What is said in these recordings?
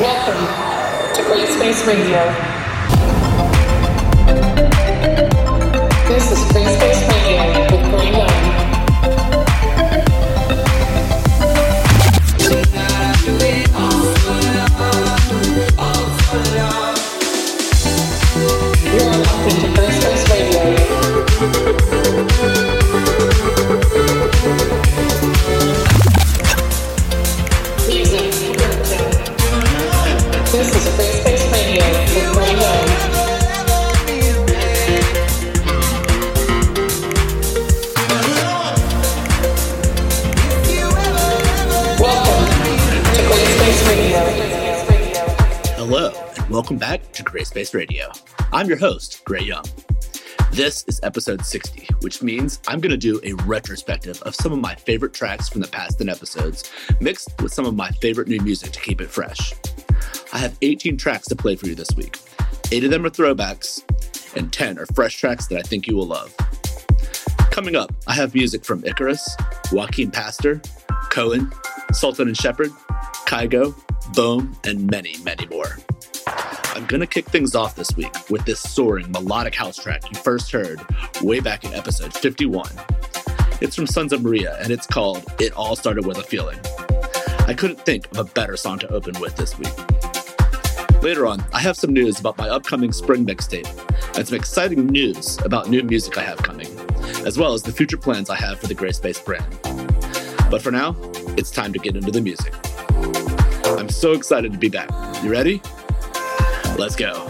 Welcome to Gray Space Radio. This is Gray Space Radio Gray Space Radio. I'm your host, Gray Young. This is episode 60, which means I'm going to do a retrospective of some of my favorite tracks from the past 10 episodes, mixed with some of my favorite new music to keep it fresh. I have 18 tracks to play for you this week. Eight of them are throwbacks, and 10 are fresh tracks that I think you will love. Coming up, I have music from Icarus, Joachim Pastor, Khaen, Sultan and Shepard, Kygo, Boehm, and many, many more. I'm gonna kick things off this week with this soaring melodic house track you first heard way back in episode 51. It's from Sons of Maria and it's called It All Started With a Feeling. I couldn't think of a better song to open with this week. Later on, I have some news about my upcoming spring mixtape and some exciting news about new music I have coming, as well as the future plans I have for the Gray Space brand. But for now, it's time to get into the music. I'm so excited to be back. You ready? Let's go.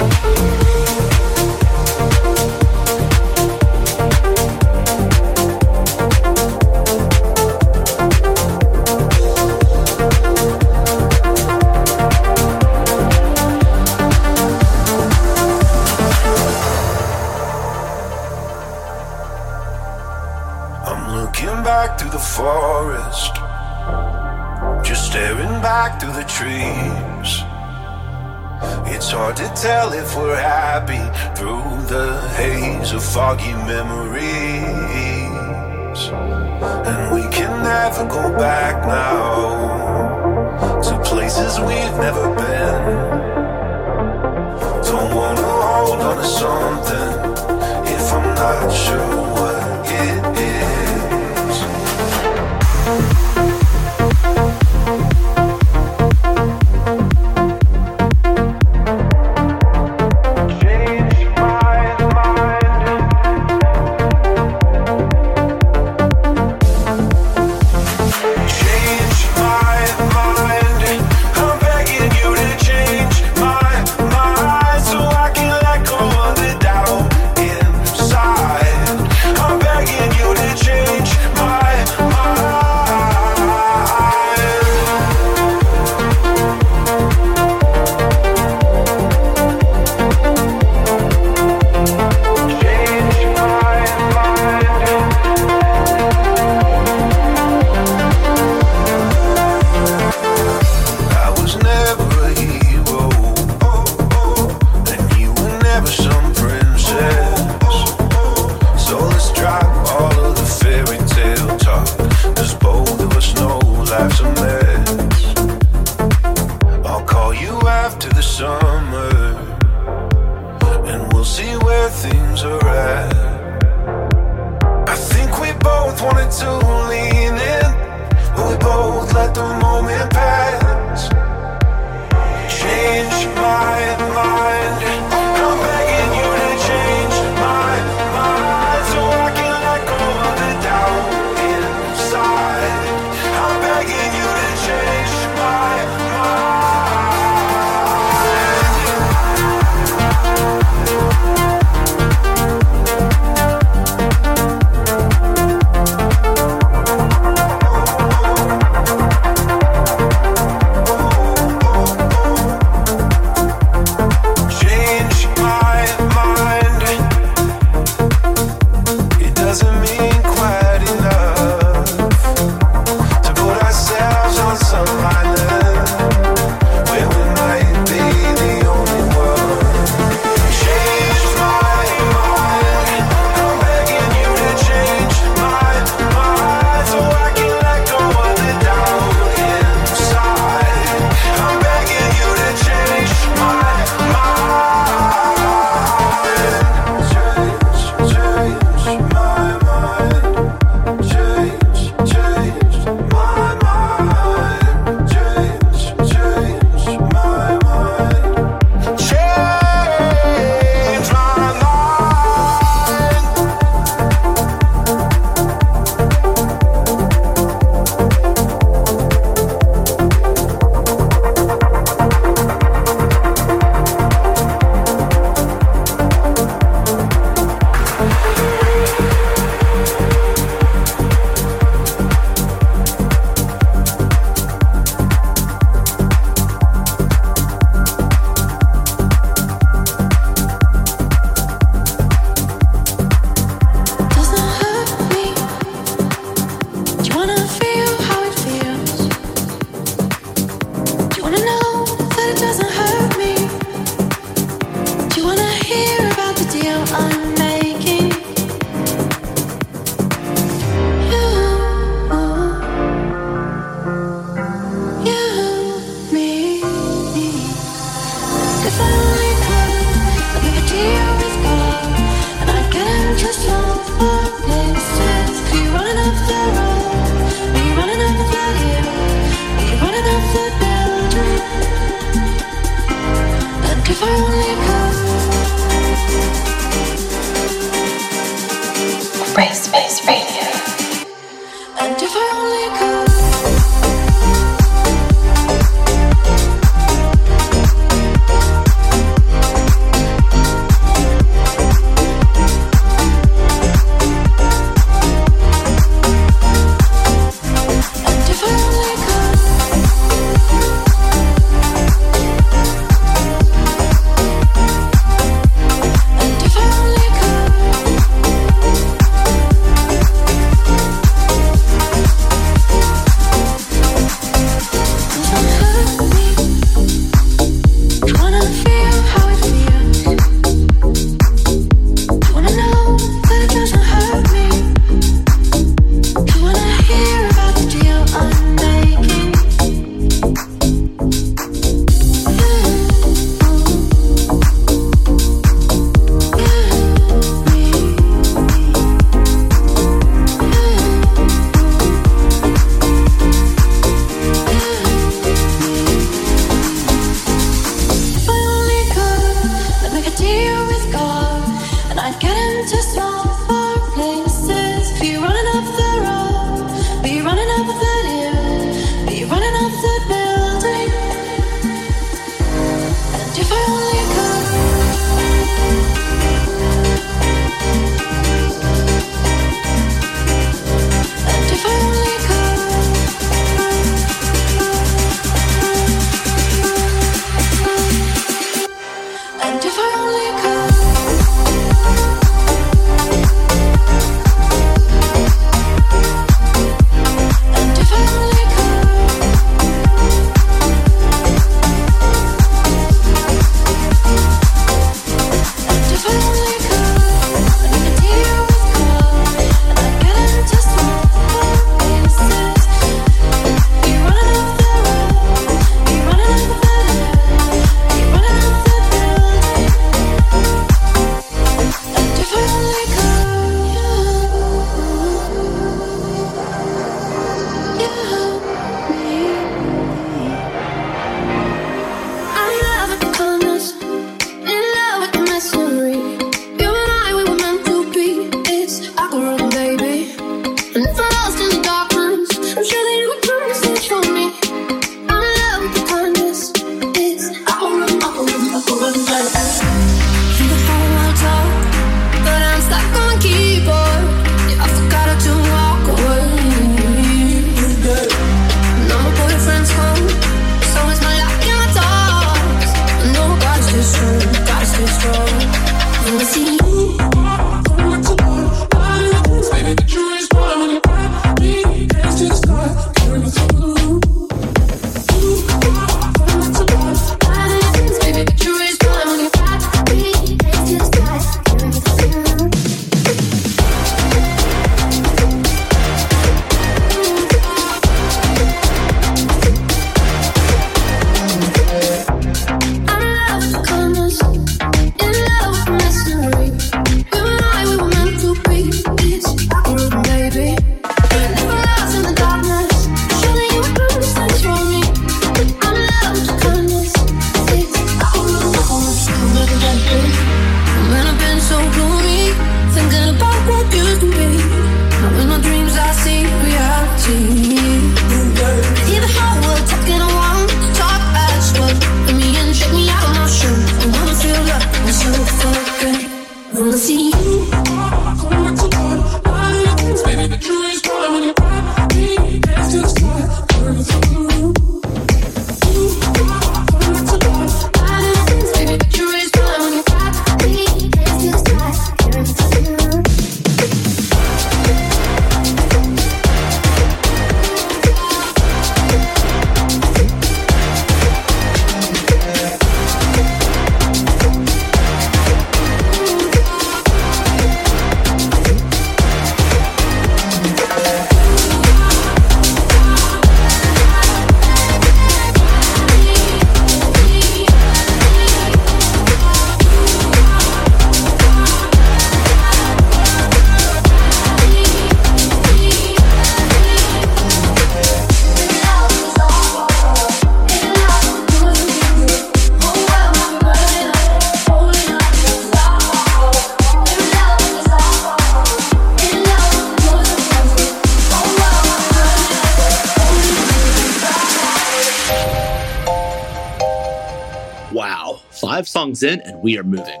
Songs in and we are moving.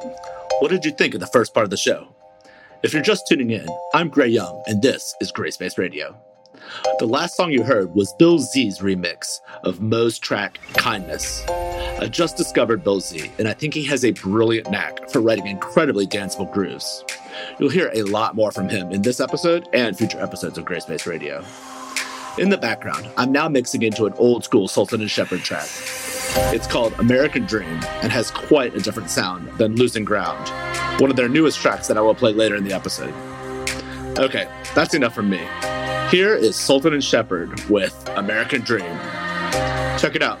What did you think of the first part of the show? If you're just tuning in, I'm Gray Young, and this is Gray Space Radio. The last song you heard was Bill Z's remix of MO's track Kindness. I just discovered Bill Z, and I think he has a brilliant knack for writing incredibly danceable grooves. You'll hear a lot more from him in this episode and future episodes of Gray Space Radio. In the background, I'm now mixing into an old school Sultan and Shepard track. It's called American Dream and has quite a different sound than Losing Ground, one of their newest tracks that I will play later in the episode. Okay, that's enough from me. Here is Sultan and Shepard with American Dream. Check it out.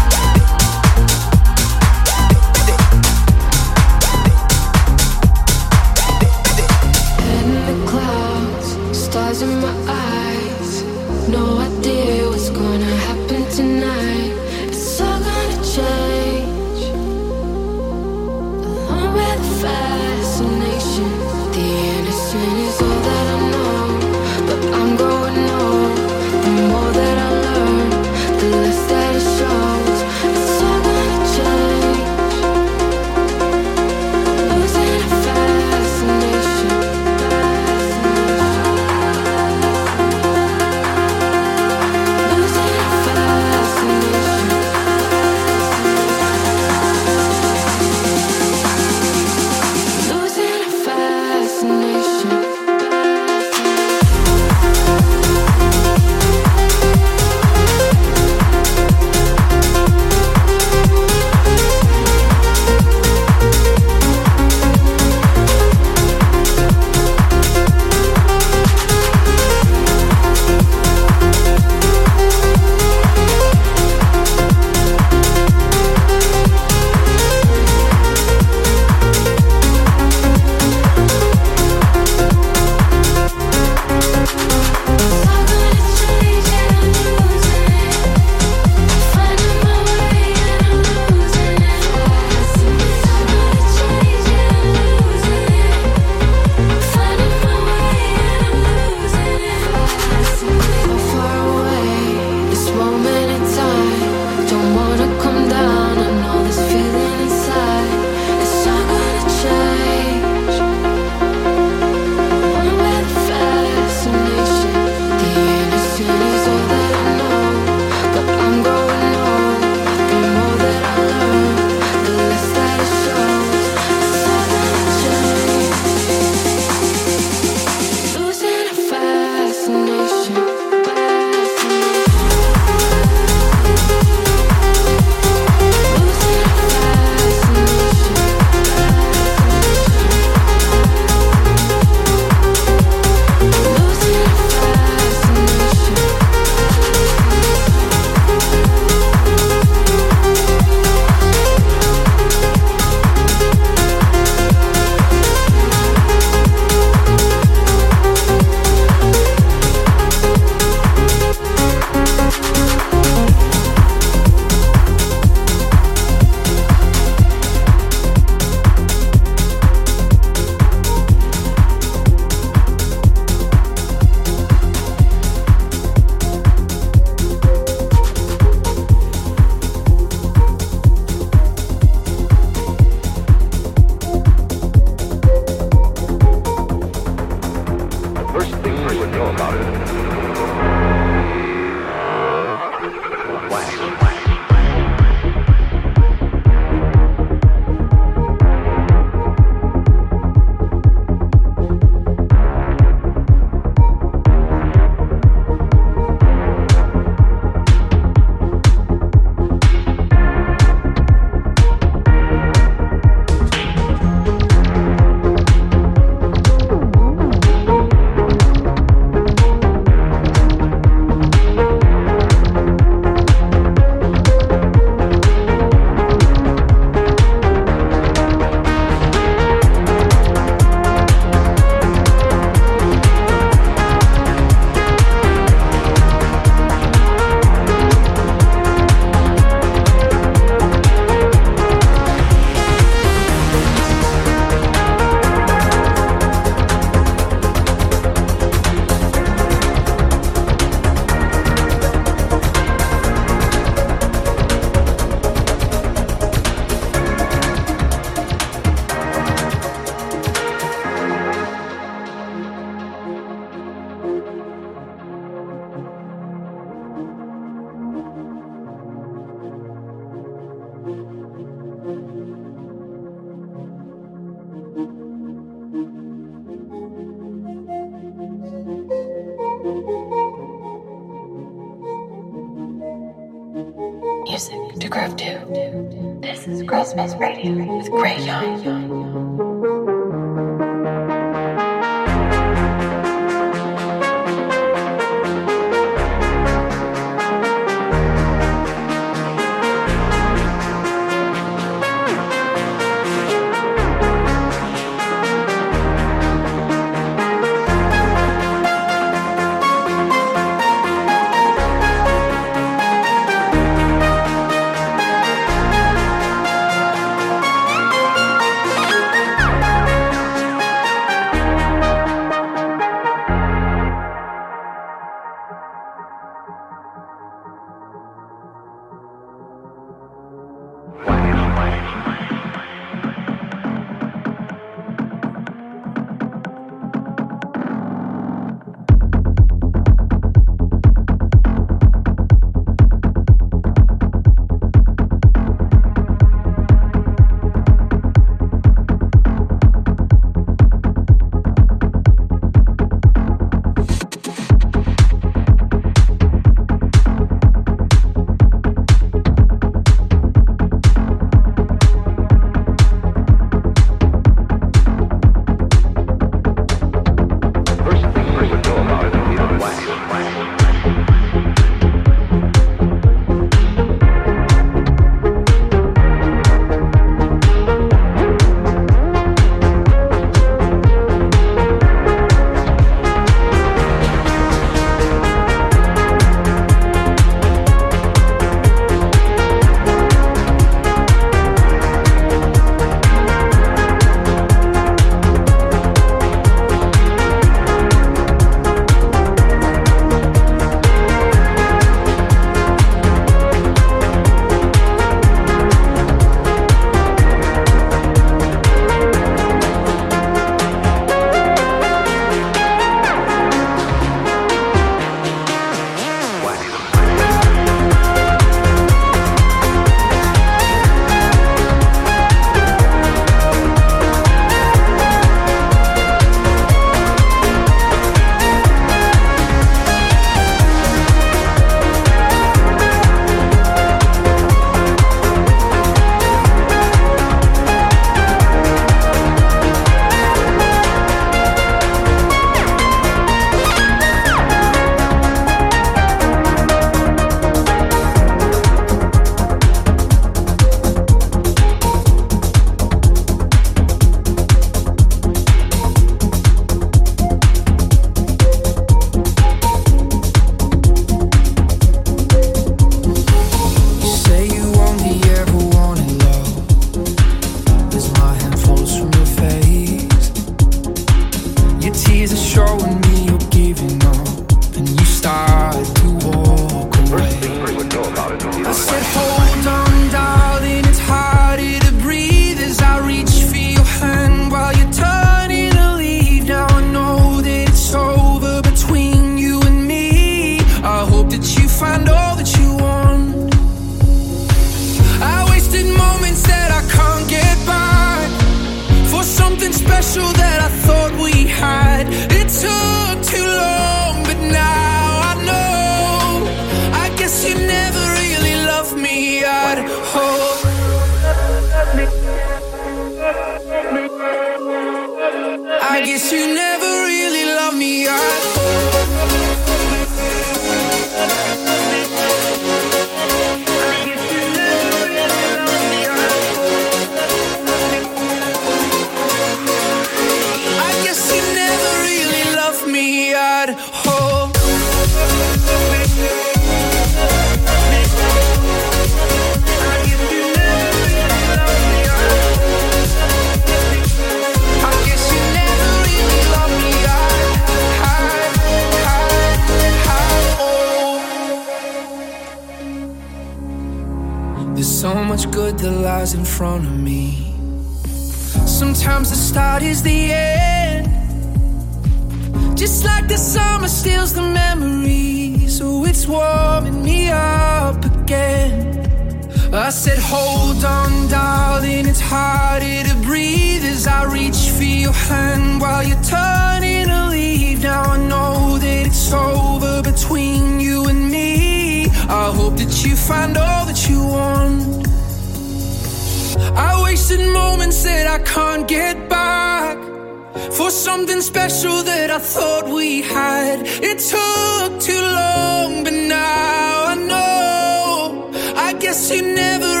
Special that I thought we had. It took too long, but now I know. I guess you never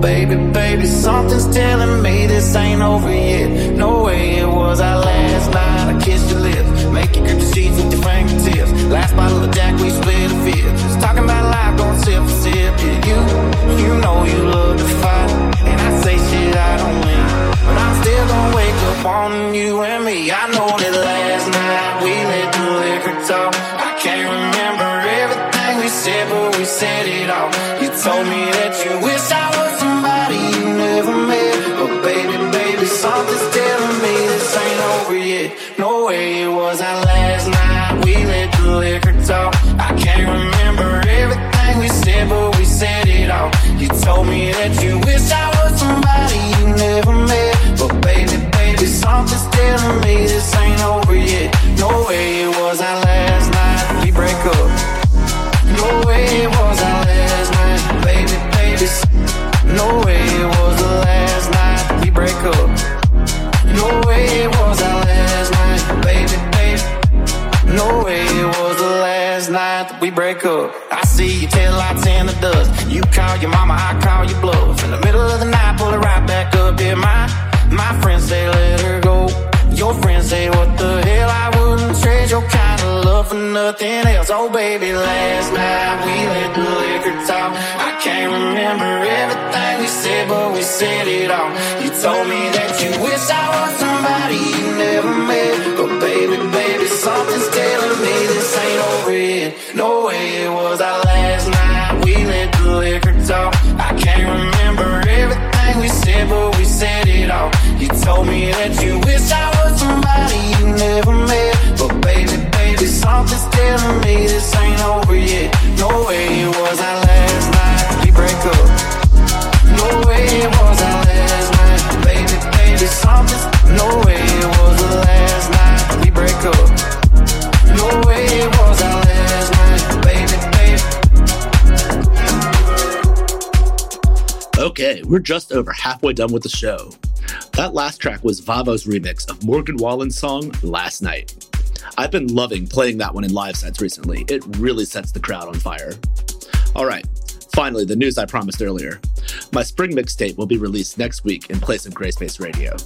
baby, baby, something's telling me this ain't over yet. No way it was our last night. I kissed your lips, make you grip the sheets with your fingertips. Last bottle of Jack, we split a fifth. Just talking about life, going sip for sip. Yeah, you, you know you love to fight, and I say shit I don't mean. But I'm still gonna wake up on you and me. I know that last night we let the liquor talk. I can't remember everything we said, but we said it all. You told me that you wish I me that you wish I was somebody you never met. But baby, baby, something's telling me this ain't over yet. No way it was our last night. We break up. No way it was our last night. Baby, baby, no way it was the last night. We break up. No way it was our last night. Baby, baby. No way it was the last night we break up. I see your tail lights in the dust. You call your mama, nothing else. Oh baby, last night we let the liquor talk. I can't remember everything we said, but we said it all. You told me that you wish I was somebody you never met. But baby, baby, something's telling me this ain't over yet. No way it was our last night. We let the liquor talk. I can't remember everything we said, but we said it all. You told me that you wish I was somebody you never met. But baby, baby, telling me this ain't over yet. No way it was our last night. We break up. No way it was our last night. Baby, baby, something's. No way it was the last night. We break up. No way it was our last night. Baby, baby. Okay, we're just over halfway done with the show. That last track was Vavo's remix of Morgan Wallen's song Last Night. I've been loving playing that one in live sets recently. It really sets the crowd on fire. All right, finally, the news I promised earlier. My spring mixtape will be released next week in place of Gray Space Radio.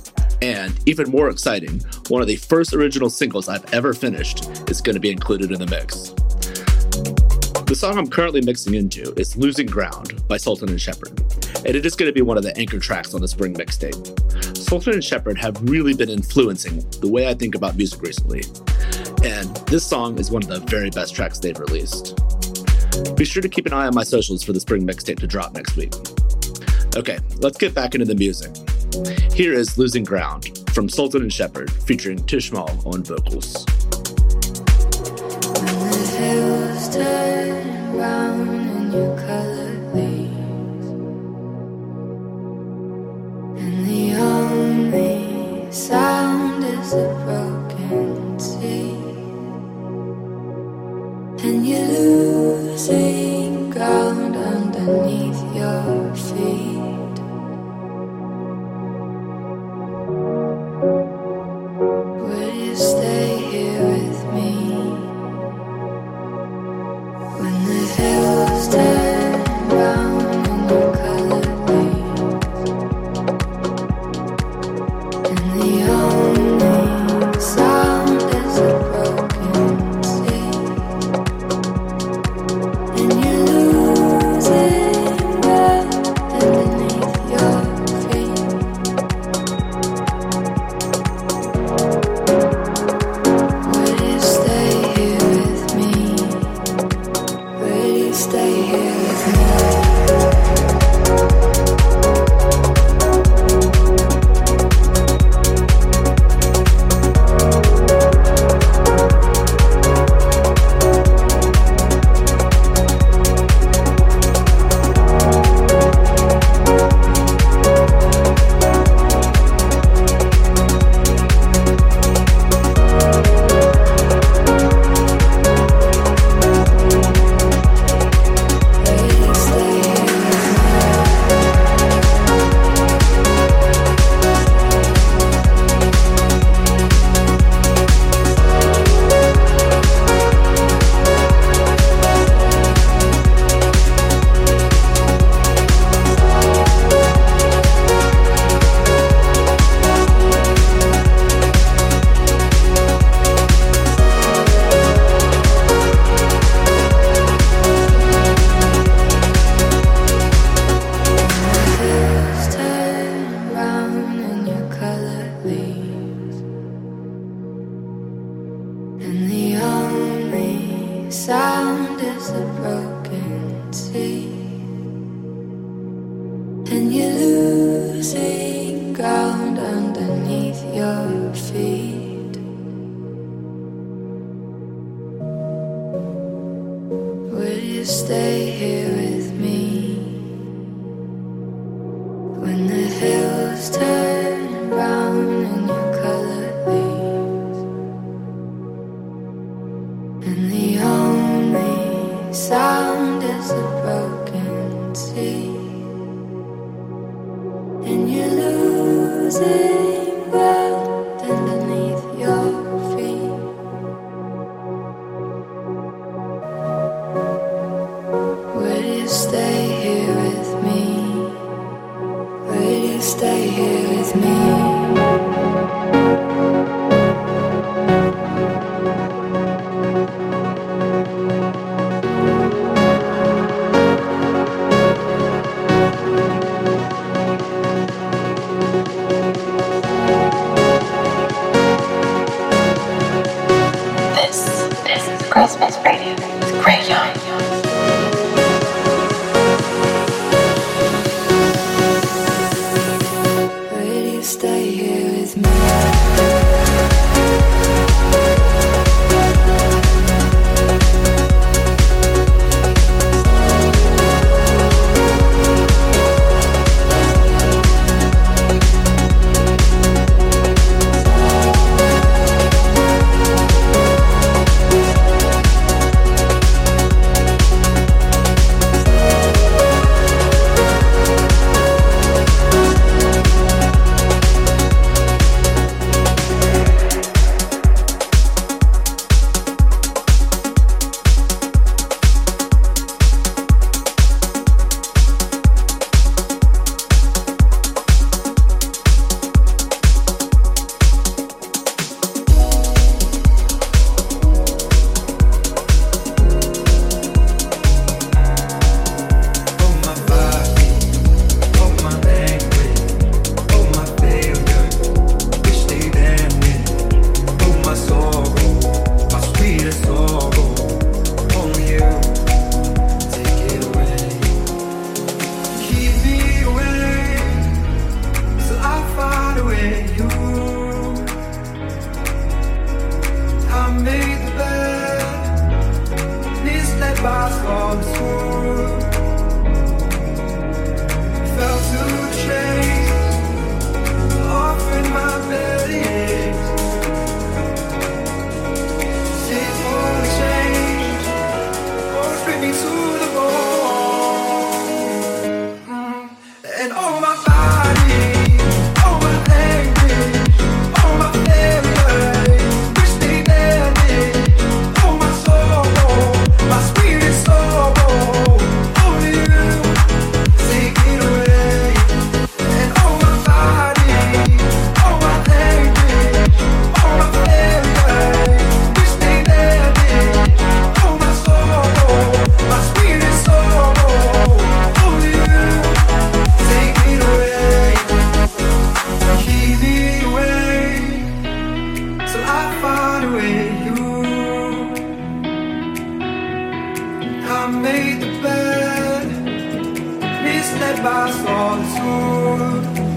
And even more exciting, one of the first original singles I've ever finished is going to be included in the mix. The song I'm currently mixing into is Losing Ground by Sultan and Shepard, and it is going to be one of the anchor tracks on the spring mixtape. Sultan and Shepard have really been influencing the way I think about music recently, and this song is one of the very best tracks they've released. Be sure to keep an eye on my socials for the spring mixtape to drop next week. Okay, let's get back into the music. Here is Losing Ground from Sultan and Shepard featuring Tishmal on vocals. When the hills turn and you color by solitude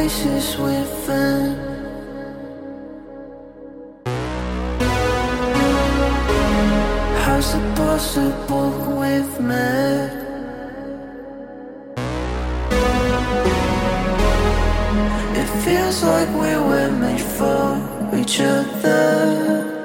voices within. How's it possible with me? It feels like we were made for each other.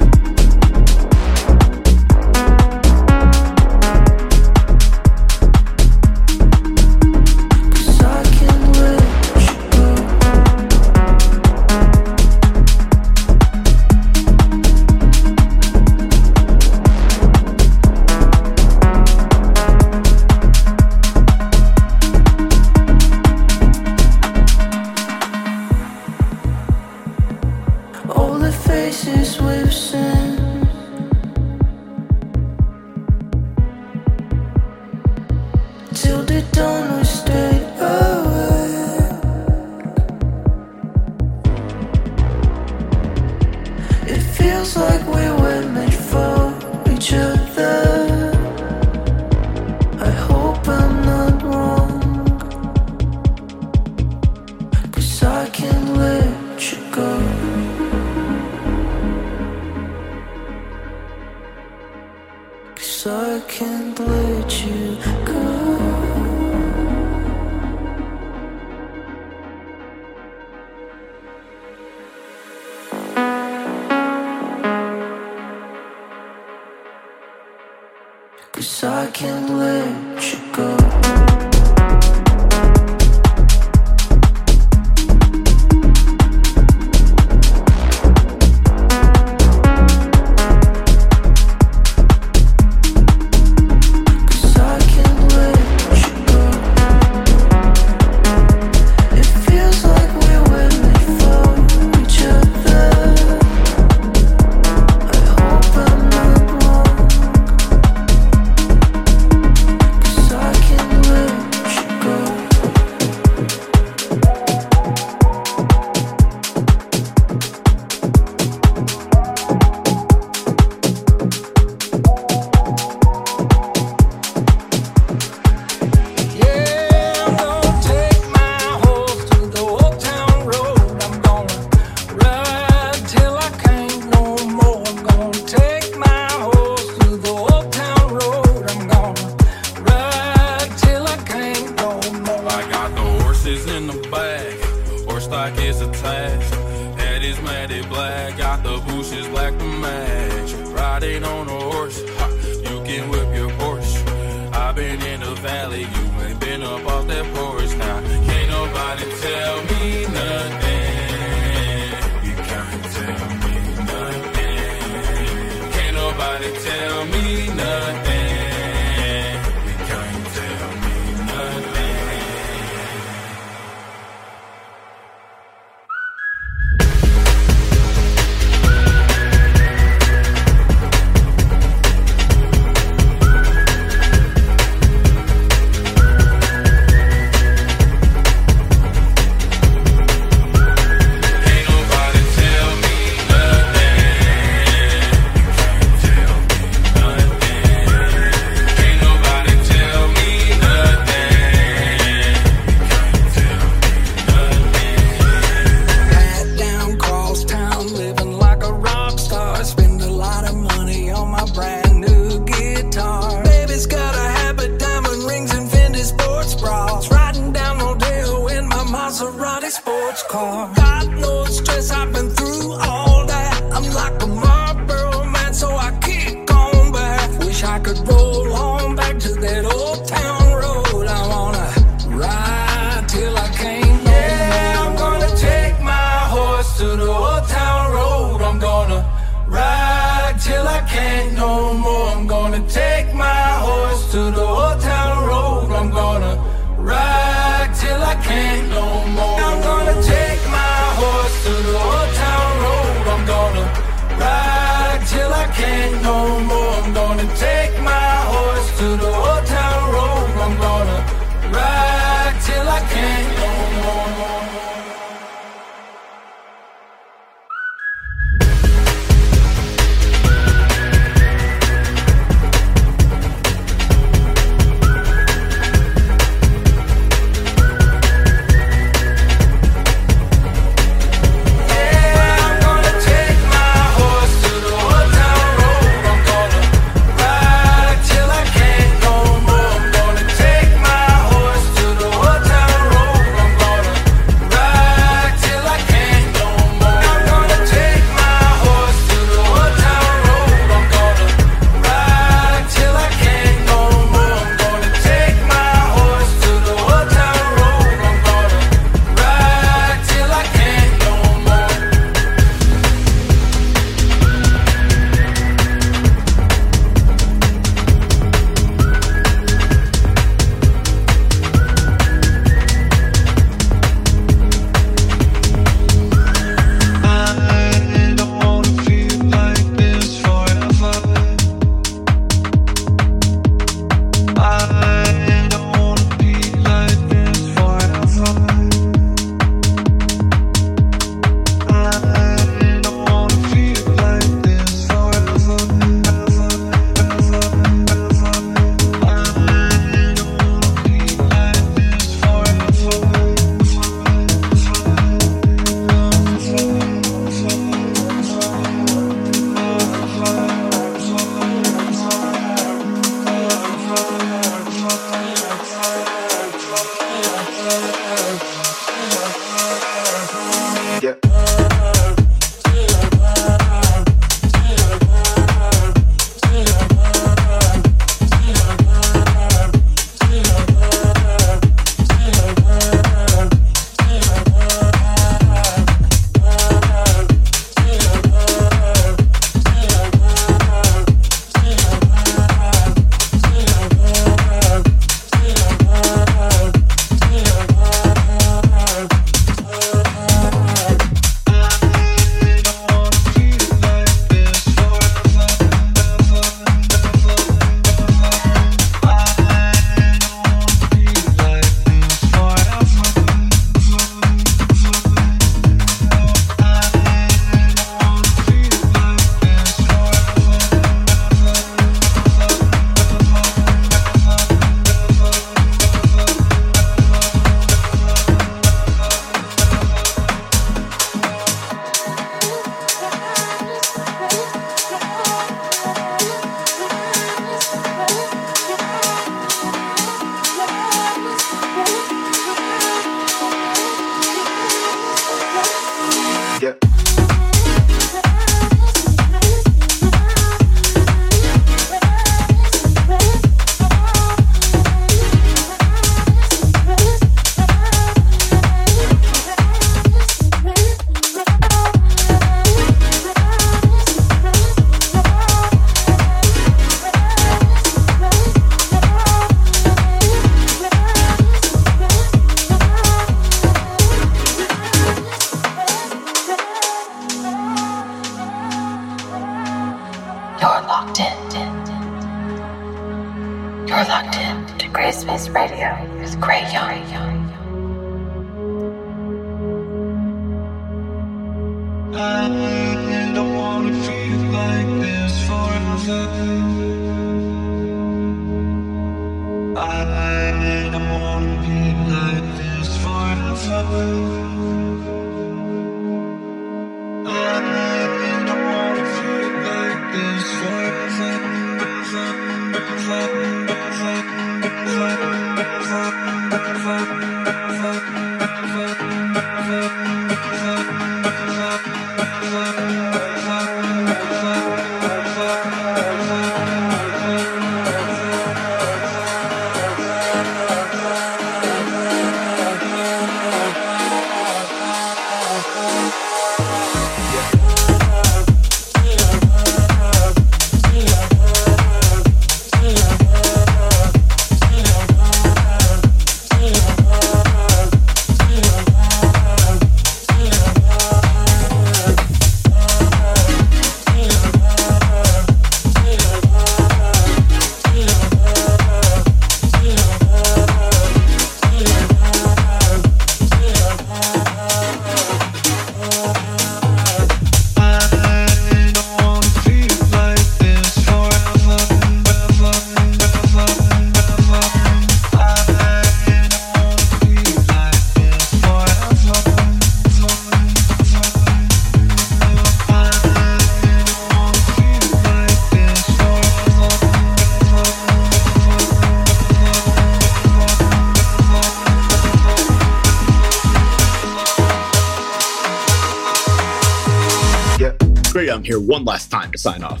Young here one last time to sign off.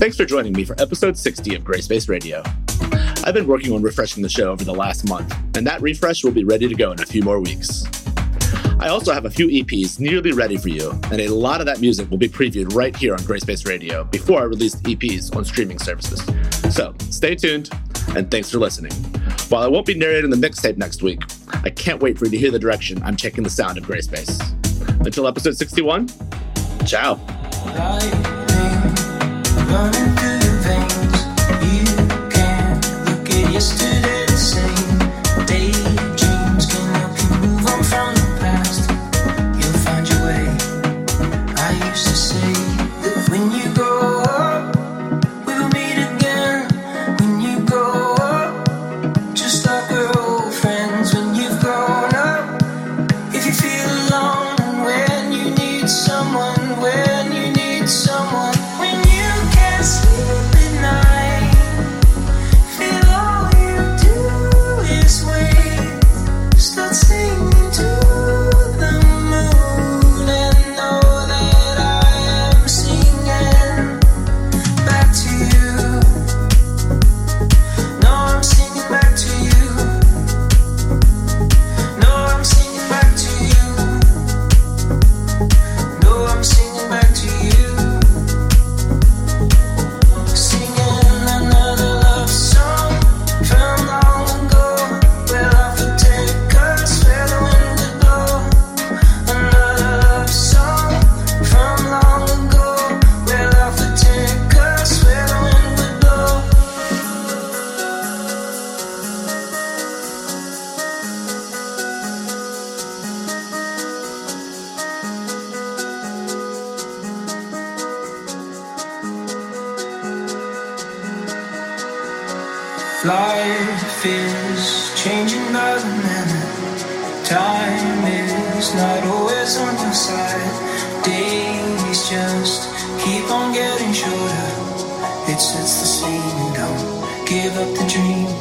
Thanks for joining me for episode 60 of Gray Space Radio. I've been working on refreshing the show over the last month, and that refresh will be ready to go in a few more weeks. I also have a few EPs nearly ready for you, and a lot of that music will be previewed right here on Gray Space Radio before I release EPs on streaming services. So stay tuned, and thanks for listening. While I won't be narrating the mixtape next week, I can't wait for you to hear the direction I'm taking the sound of Gray Space. Until episode 61, ciao. Running Life is changing by the minute. Time is not always on your side. Days just keep on getting shorter. It sets the scene. And don't give up the dream.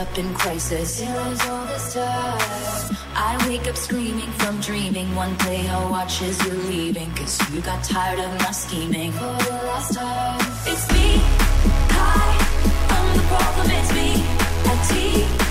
up in crisis. Feelings all this time. I wake up screaming from dreaming. One day I'll watch as you're leaving. Cause you got tired of my scheming. For the last time. It's me. Hi. I'm the problem. It's me. At tea.